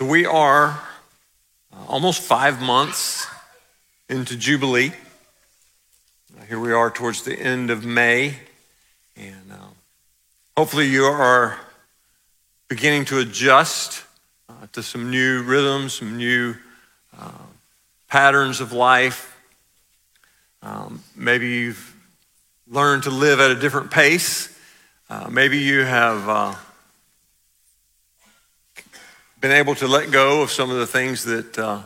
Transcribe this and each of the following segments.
So we are uh, almost five months into Jubilee. Uh, here we are towards the end of May, and uh, hopefully you are beginning to adjust uh, to some new rhythms, some new uh, patterns of life. Um, maybe you've learned to live at a different pace. Uh, maybe you have been able to let go of some of the things that, uh,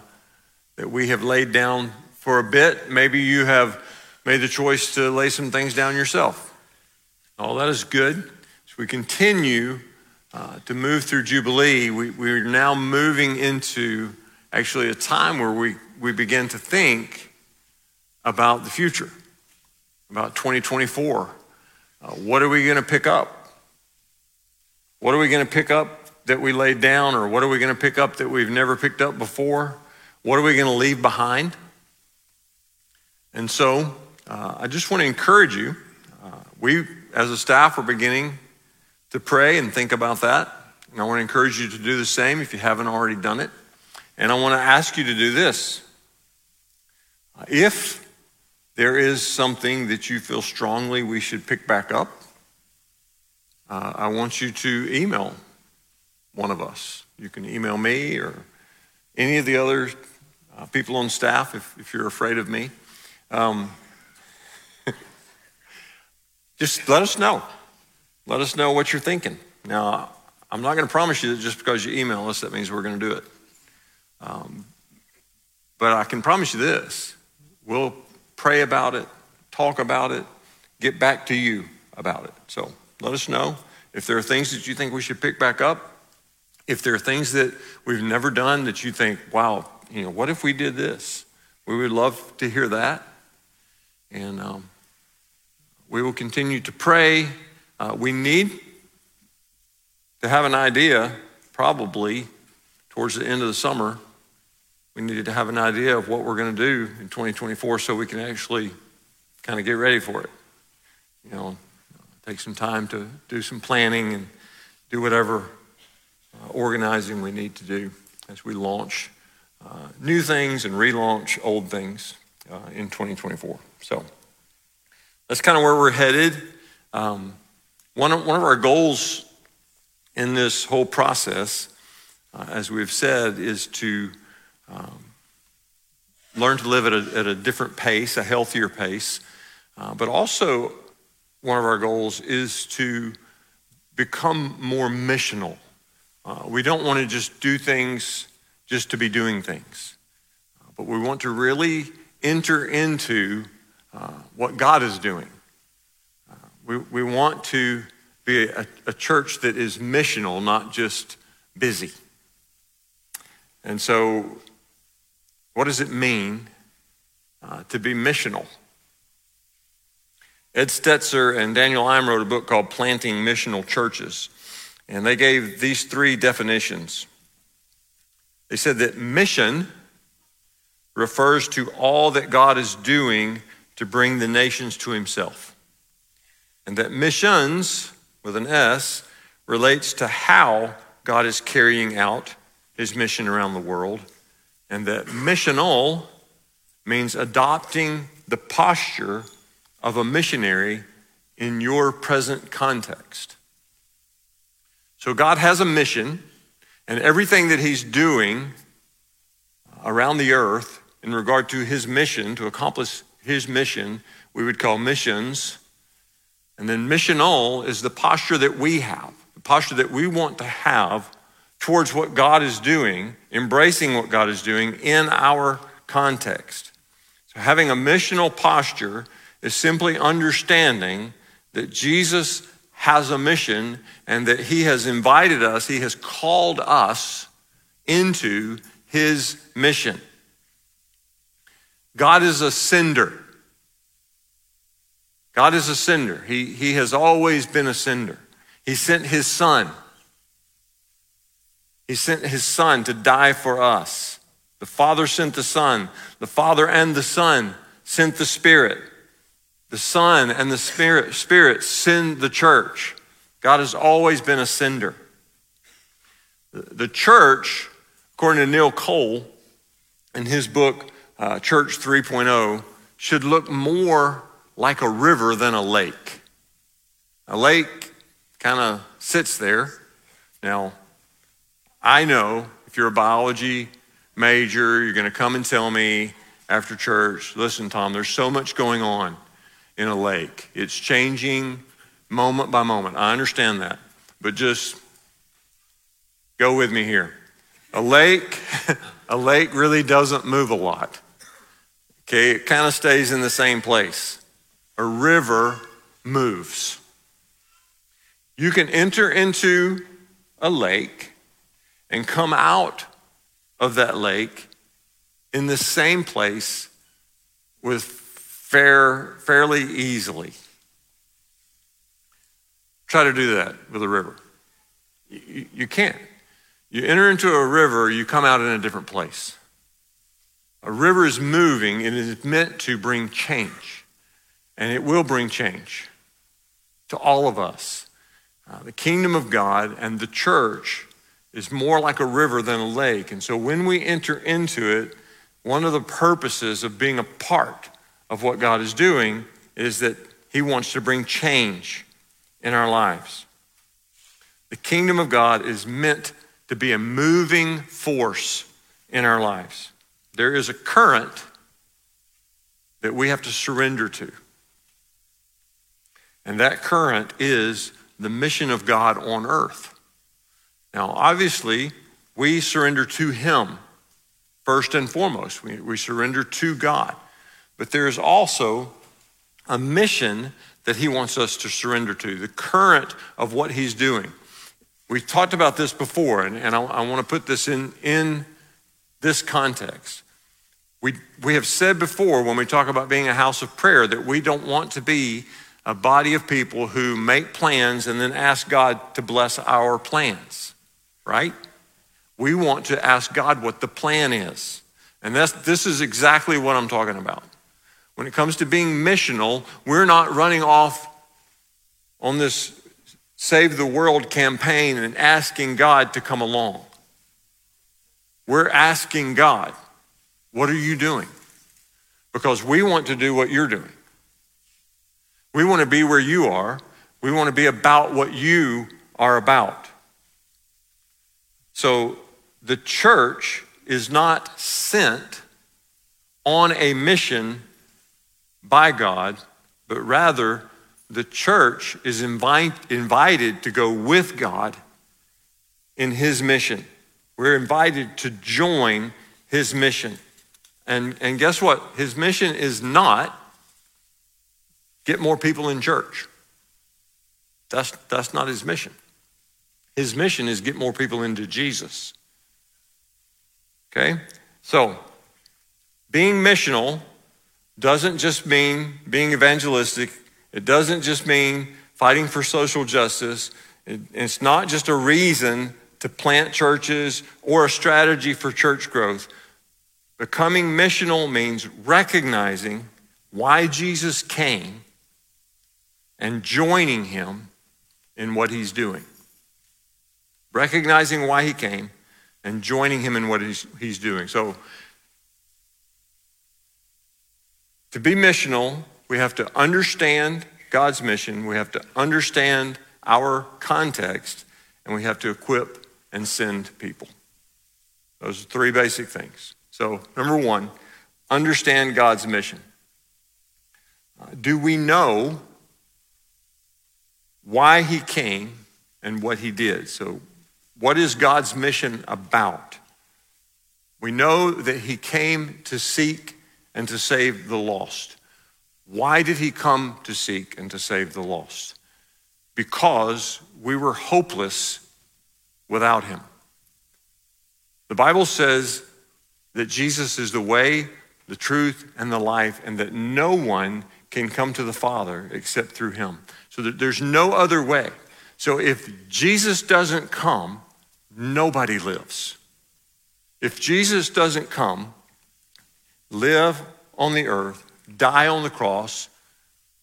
that we have laid down for a bit. Maybe you have made the choice to lay some things down yourself. All that is good. As we continue uh, to move through Jubilee, we, we're now moving into actually a time where we, we begin to think about the future, about 2024. Uh, what are we going to pick up? What are we going to pick up that we laid down, or what are we going to pick up that we've never picked up before? What are we going to leave behind? And so uh, I just want to encourage you. Uh, we, as a staff, are beginning to pray and think about that. And I want to encourage you to do the same if you haven't already done it. And I want to ask you to do this. If there is something that you feel strongly we should pick back up, uh, I want you to email one of us. You can email me or any of the other uh, people on staff if, if you're afraid of me. Um, just let us know. Let us know what you're thinking. Now, I'm not going to promise you that just because you email us, that means we're going to do it. Um, but I can promise you this we'll pray about it, talk about it, get back to you about it. So let us know if there are things that you think we should pick back up. If there are things that we've never done that you think, wow, you know, what if we did this? We would love to hear that. And um, we will continue to pray. Uh, we need to have an idea, probably towards the end of the summer. We needed to have an idea of what we're going to do in 2024 so we can actually kind of get ready for it. You know, take some time to do some planning and do whatever organizing we need to do as we launch uh, new things and relaunch old things uh, in 2024. So that's kind of where we're headed. Um, one, of, one of our goals in this whole process, uh, as we've said, is to um, learn to live at a, at a, different pace, a healthier pace. Uh, but also, one of our goals is to become more missional uh, we don't want to just do things just to be doing things, uh, but we want to really enter into uh, what God is doing. Uh, we, we want to be a, a church that is missional, not just busy. And so, what does it mean uh, to be missional? Ed Stetzer and Daniel Im wrote a book called Planting Missional Churches. And they gave these three definitions. They said that mission refers to all that God is doing to bring the nations to himself. And that missions, with an S, relates to how God is carrying out his mission around the world. And that missional means adopting the posture of a missionary in your present context. So God has a mission, and everything that He's doing around the earth in regard to His mission, to accomplish His mission, we would call missions. And then missional is the posture that we have, the posture that we want to have towards what God is doing, embracing what God is doing in our context. So having a missional posture is simply understanding that Jesus has a mission and that he has invited us, he has called us into his mission. God is a sender. God is a sender. He, he has always been a sender. He sent his son. He sent his son to die for us. The Father sent the Son. The Father and the Son sent the Spirit. The Son and the Spirit, Spirit send the church. God has always been a sender. The church according to Neil Cole, in his book, uh, Church 3.0, should look more like a river than a lake. A lake kind of sits there. Now, I know if you're a biology major, you're going to come and tell me after church, listen, Tom, there's so much going on in a lake. It's changing moment by moment. I understand that. But just go with me here. A lake, a lake really doesn't move a lot. Okay, it kind of stays in the same place. A river moves. You can enter into a lake and come out of that lake in the same place with fair, fairly easily. Try to do that with a river. You, you can't. You enter into a river, you come out in a different place. A river is moving and it is meant to bring change. And it will bring change to all of us. Uh, the kingdom of God and the church is more like a river than a lake. And so when we enter into it, one of the purposes of being a part of what God is doing is that He wants to bring change in our lives. The kingdom of God is meant to be a moving force in our lives. There is a current that we have to surrender to. And that current is the mission of God on earth. Now, obviously, we surrender to Him first and foremost. We, we surrender to God. But there is also a mission that He wants us to surrender to, the current of what He's doing. We've talked about this before, and, and I, I want to put this in, in this context. We, we have said before when we talk about being a house of prayer that we don't want to be a body of people who make plans and then ask God to bless our plans, right? We want to ask God what the plan is. And that's, this is exactly what I'm talking about. When it comes to being missional, we're not running off on this Save the World campaign and asking God to come along. We're asking God, what are you doing? Because we want to do what you're doing. We want to be where you are. We want to be about what you are about. So the church is not sent on a mission by God, but rather the church is invite, invited to go with God in his mission. We're invited to join his mission. And, and guess what? His mission is not get more people in church. That's, that's not his mission. His mission is get more people into Jesus. Okay? So, being missional doesn't just mean being evangelistic it doesn't just mean fighting for social justice. It, it's not just a reason to plant churches or a strategy for church growth. Becoming missional means recognizing why Jesus came and joining him in what he's doing. Recognizing why he came and joining him in what he's, he's doing. So, to be missional we have to understand God's mission, we have to understand our context, and we have to equip and send people. Those are three basic things. So, number one, understand God's mission. Uh, do we know why he came and what he did? So, what is God's mission about? We know that he came to seek and to save the lost. Why did he come to seek and to save the lost? Because we were hopeless without him. The Bible says that Jesus is the way, the truth, and the life, and that no one can come to the Father except through him. So there's no other way. So if Jesus doesn't come, nobody lives. If Jesus doesn't come, live on the earth, die on the cross,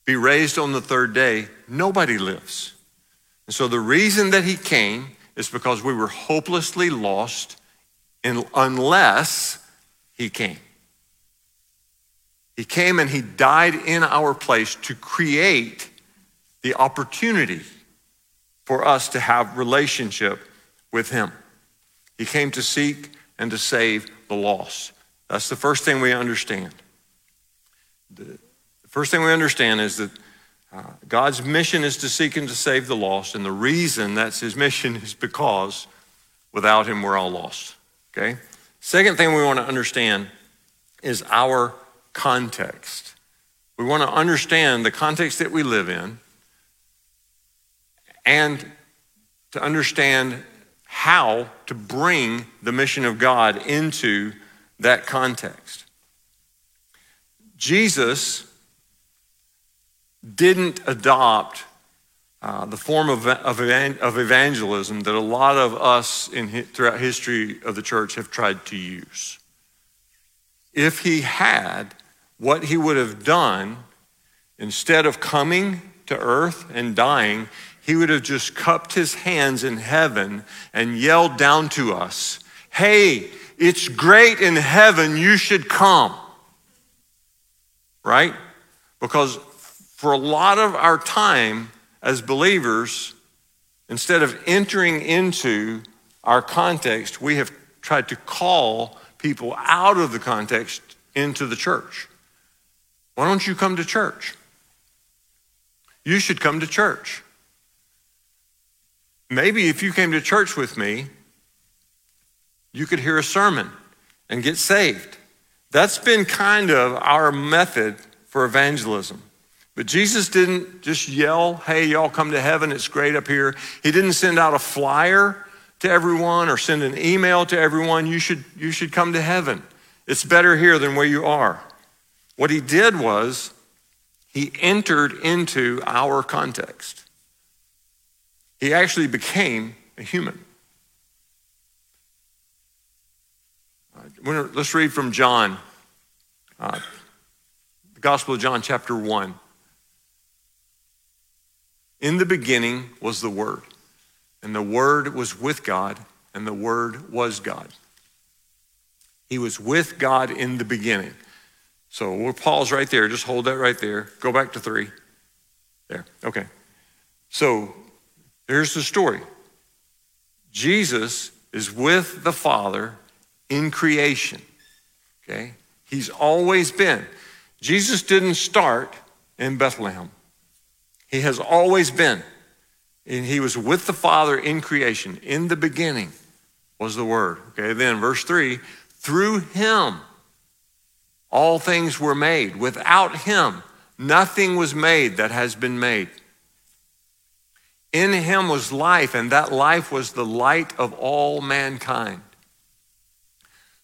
be raised on the third day, nobody lives. And so the reason that he came is because we were hopelessly lost in, unless he came. He came and he died in our place to create the opportunity for us to have relationship with him. He came to seek and to save the lost. That's the first thing we understand. The first thing we understand is that uh, God's mission is to seek and to save the lost, and the reason that's his mission is because without him we're all lost. Okay? Second thing we want to understand is our context. We want to understand the context that we live in and to understand how to bring the mission of God into that context. Jesus didn't adopt uh, the form of, of, of, evangelism that a lot of us in, throughout history of the church have tried to use. If he had, what he would have done, instead of coming to earth and dying, he would have just cupped his hands in heaven and yelled down to us, Hey, it's great in heaven, you should come. Right? Because for a lot of our time as believers, instead of entering into our context, we have tried to call people out of the context into the church. Why don't you come to church? You should come to church. Maybe if you came to church with me, you could hear a sermon and get saved. That's been kind of our method for evangelism. But Jesus didn't just yell, hey, y'all come to heaven, it's great up here. He didn't send out a flyer to everyone or send an email to everyone, you should, you should come to heaven. It's better here than where you are. What he did was he entered into our context. He actually became a human. Let's read from John, uh, the Gospel of John, chapter 1. In the beginning was the Word, and the Word was with God, and the Word was God. He was with God in the beginning. So we'll pause right there. Just hold that right there. Go back to three. There. Okay. So Here's the story Jesus is with the Father in creation. Okay? He's always been. Jesus didn't start in Bethlehem, He has always been. And he was with the Father in creation. In the beginning was the Word. Okay, then verse 3 through Him all things were made. Without Him, nothing was made that has been made. In him was life, and that life was the light of all mankind.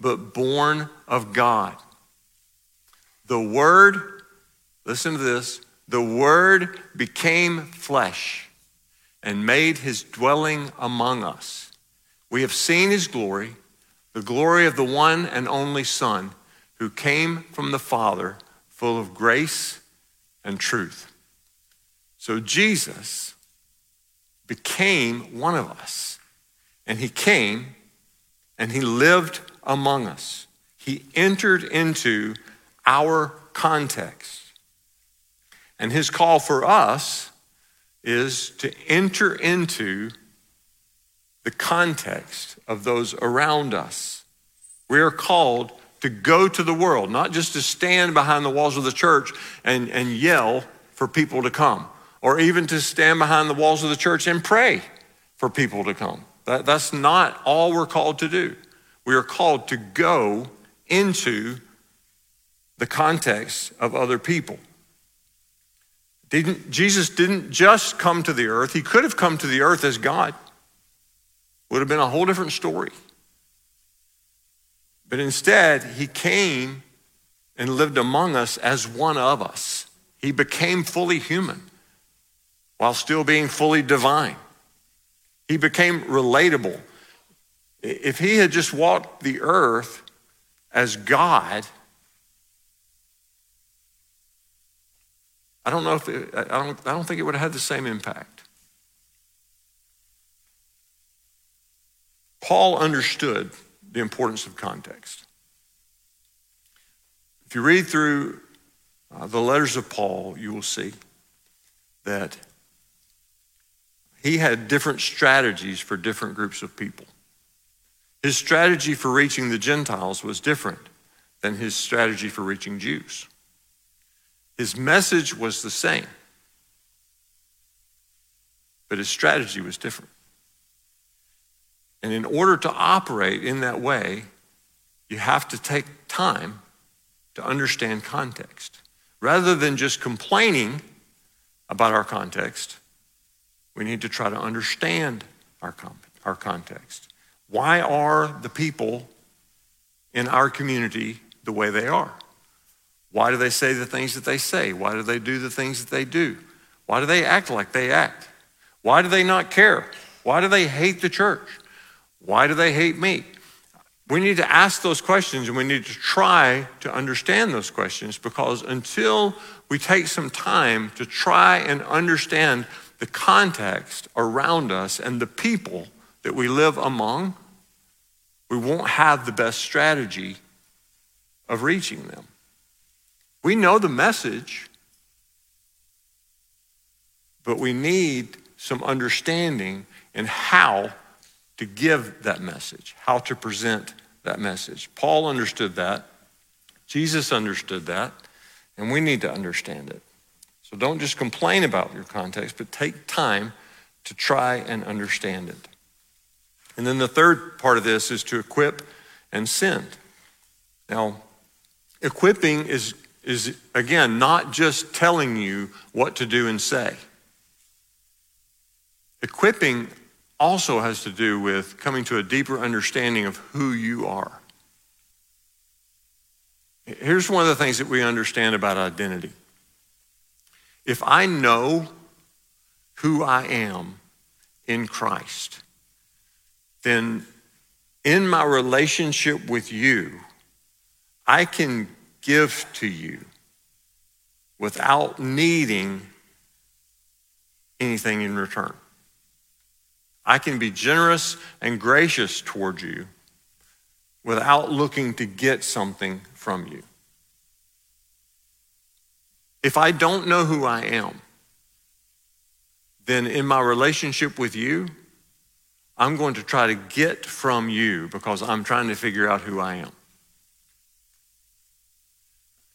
but born of God. The Word, listen to this, the Word became flesh and made his dwelling among us. We have seen his glory, the glory of the one and only Son who came from the Father, full of grace and truth. So Jesus became one of us. And he came and he lived among us. He entered into our context. And his call for us is to enter into the context of those around us. We are called to go to the world, not just to stand behind the walls of the church and, and yell for people to come, or even to stand behind the walls of the church and pray for people to come. That, that's not all we're called to do. We are called to go into the context of other people. Didn't, Jesus didn't just come to the earth, he could have come to the earth as God. Would have been a whole different story. But instead, he came and lived among us as one of us. He became fully human while still being fully divine. He became relatable. If he had just walked the earth as God, I don't know if it, I don't, I don't think it would have had the same impact. Paul understood the importance of context. If you read through uh, the letters of Paul, you will see that he had different strategies for different groups of people. His strategy for reaching the Gentiles was different than his strategy for reaching Jews. His message was the same, but his strategy was different. And in order to operate in that way, you have to take time to understand context. Rather than just complaining about our context, we need to try to understand our, our context. Why are the people in our community the way they are? Why do they say the things that they say? Why do they do the things that they do? Why do they act like they act? Why do they not care? Why do they hate the church? Why do they hate me? We need to ask those questions and we need to try to understand those questions because until we take some time to try and understand the context around us and the people that we live among, we won't have the best strategy of reaching them. We know the message, but we need some understanding in how to give that message, how to present that message. Paul understood that. Jesus understood that. And we need to understand it. So don't just complain about your context, but take time to try and understand it. And then the third part of this is to equip and send. Now, equipping is, is again, not just telling you what to do and say. Equipping also has to do with coming to a deeper understanding of who you are. Here's one of the things that we understand about identity. If I know who I am in Christ, then in my relationship with you, I can give to you without needing anything in return. I can be generous and gracious towards you without looking to get something from you. If I don't know who I am, then in my relationship with you, I'm going to try to get from you because I'm trying to figure out who I am.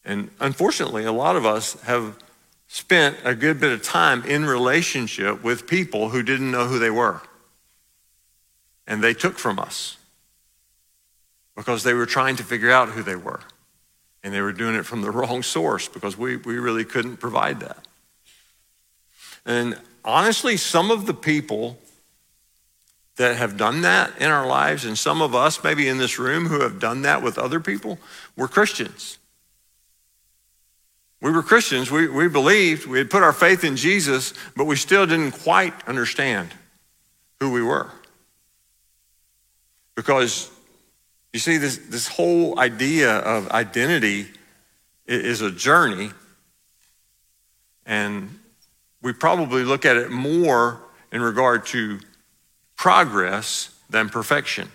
And unfortunately, a lot of us have spent a good bit of time in relationship with people who didn't know who they were and they took from us because they were trying to figure out who they were. And they were doing it from the wrong source because we, we really couldn't provide that. And honestly, some of the people that have done that in our lives, and some of us, maybe in this room, who have done that with other people, were Christians. We were Christians. We, we believed, we had put our faith in Jesus, but we still didn't quite understand who we were. Because you see, this, this whole idea of identity is a journey, and we probably look at it more in regard to progress than perfection.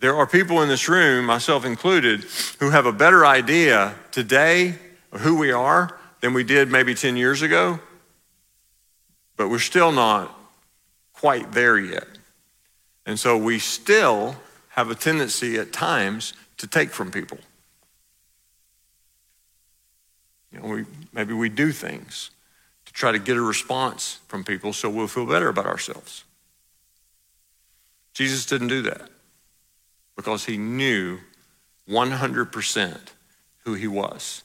There are people in this room, myself included, who have a better idea today of who we are than we did maybe 10 years ago, but we're still not quite there yet. And so we still have a tendency at times to take from people. You know, we, maybe we do things to try to get a response from people so we'll feel better about ourselves. Jesus didn't do that because he knew 100% who he was.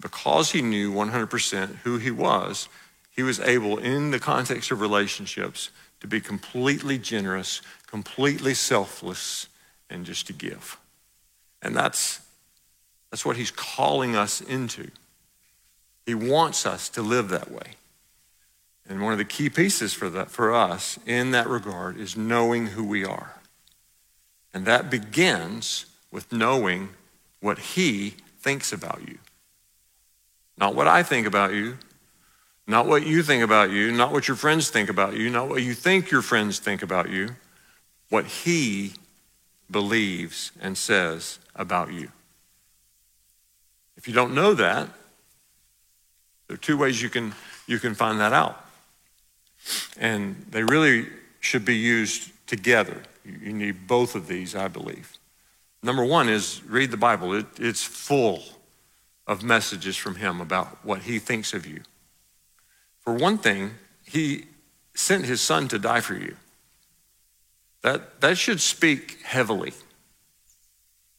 Because he knew 100% who he was, he was able, in the context of relationships, to be completely generous, completely selfless, and just to give. And that's, that's what he's calling us into. He wants us to live that way. And one of the key pieces for that for us in that regard is knowing who we are. And that begins with knowing what he thinks about you. Not what I think about you, not what you think about you, not what your friends think about you, not what you think your friends think about you, what he believes and says about you. If you don't know that, there are two ways you can, you can find that out. And they really should be used together. You need both of these, I believe. Number one is read the Bible, it, it's full of messages from Him about what He thinks of you. For one thing, He sent His Son to die for you. That, that should speak heavily.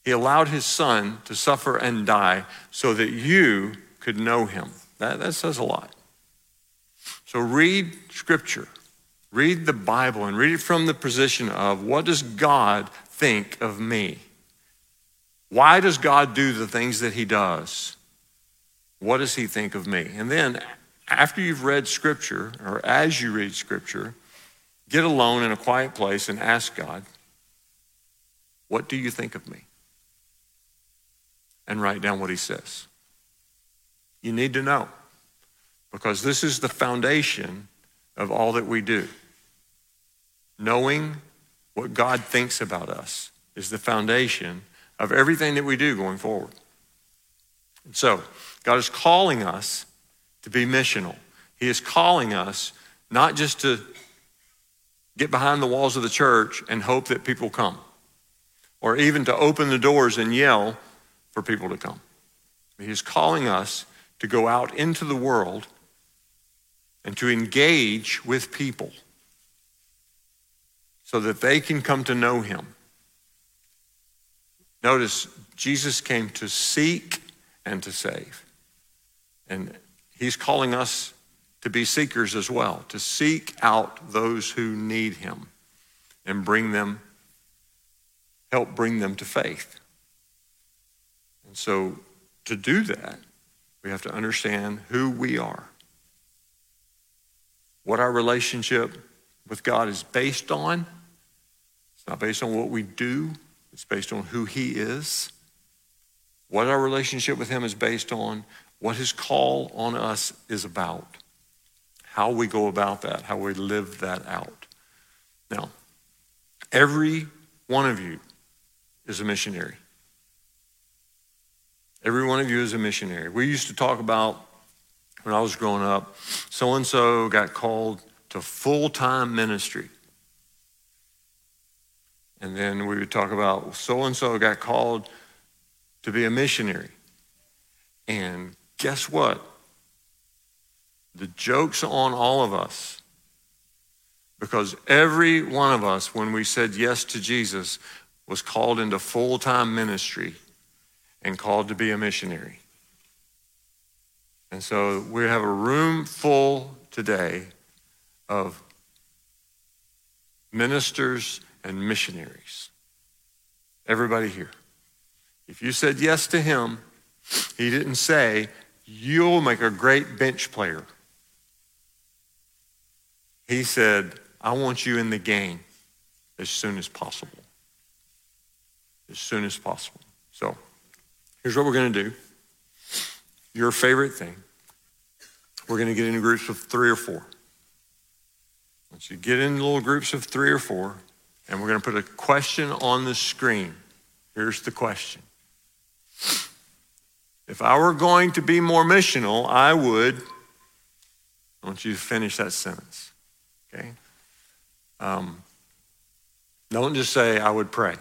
He allowed His Son to suffer and die so that you could know Him. That, that says a lot. So read Scripture, read the Bible, and read it from the position of what does God think of me? Why does God do the things that He does? What does He think of me? And then, after you've read Scripture, or as you read Scripture, get alone in a quiet place and ask God, What do you think of me? And write down what He says. You need to know because this is the foundation of all that we do. Knowing what God thinks about us is the foundation of everything that we do going forward. And so, God is calling us to be missional. He is calling us not just to get behind the walls of the church and hope that people come, or even to open the doors and yell for people to come. He is calling us to go out into the world and to engage with people so that they can come to know him. Notice, Jesus came to seek and to save. And he's calling us to be seekers as well, to seek out those who need him and bring them, help bring them to faith. And so to do that, we have to understand who we are, what our relationship with God is based on. It's not based on what we do, it's based on who He is, what our relationship with Him is based on, what His call on us is about, how we go about that, how we live that out. Now, every one of you is a missionary. Every one of you is a missionary. We used to talk about when I was growing up, so and so got called to full time ministry. And then we would talk about so and so got called to be a missionary. And guess what? The joke's on all of us. Because every one of us, when we said yes to Jesus, was called into full time ministry and called to be a missionary. And so we have a room full today of ministers and missionaries. Everybody here. If you said yes to him, he didn't say, You'll make a great bench player. He said, I want you in the game as soon as possible. As soon as possible. So, Here's what we're going to do your favorite thing. We're going to get into groups of three or four. Once you get in little groups of three or four, and we're going to put a question on the screen. Here's the question If I were going to be more missional, I would. I want you to finish that sentence. Okay? Um, don't just say, I would pray.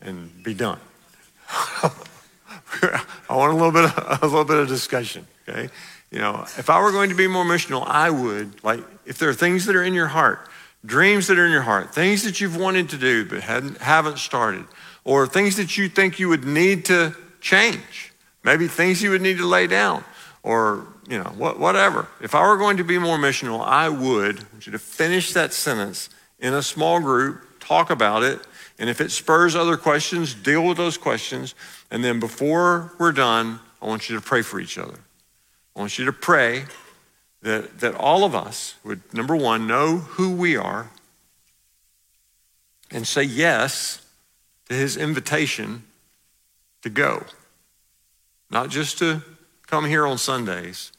and be done. I want a little bit of, a little bit of discussion, okay? You know, if I were going to be more missional, I would, like, if there are things that are in your heart, dreams that are in your heart, things that you've wanted to do but haven't started, or things that you think you would need to change, maybe things you would need to lay down, or, you know, whatever. If I were going to be more missional, I would, want you to finish that sentence in a small group, talk about it, and if it spurs other questions, deal with those questions. And then before we're done, I want you to pray for each other. I want you to pray that, that all of us would, number one, know who we are and say yes to his invitation to go. Not just to come here on Sundays,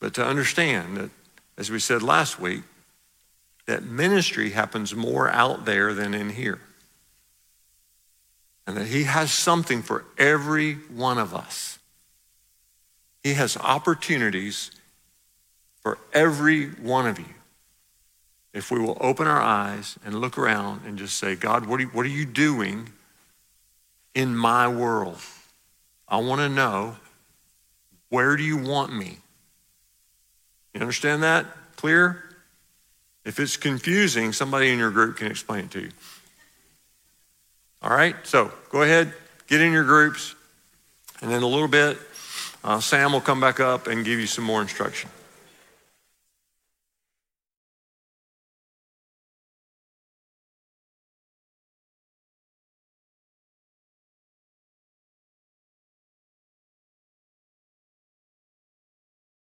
but to understand that, as we said last week, that ministry happens more out there than in here and that He has something for every one of us. He has opportunities for every one of you. If we will open our eyes and look around and just say, God, what are you, what are you doing in my world? I want to know where do you want me? You understand that? Clear? If it's confusing, somebody in your group can explain it to you. All right, so go ahead, get in your groups, and then a little bit, uh, Sam will come back up and give you some more instruction.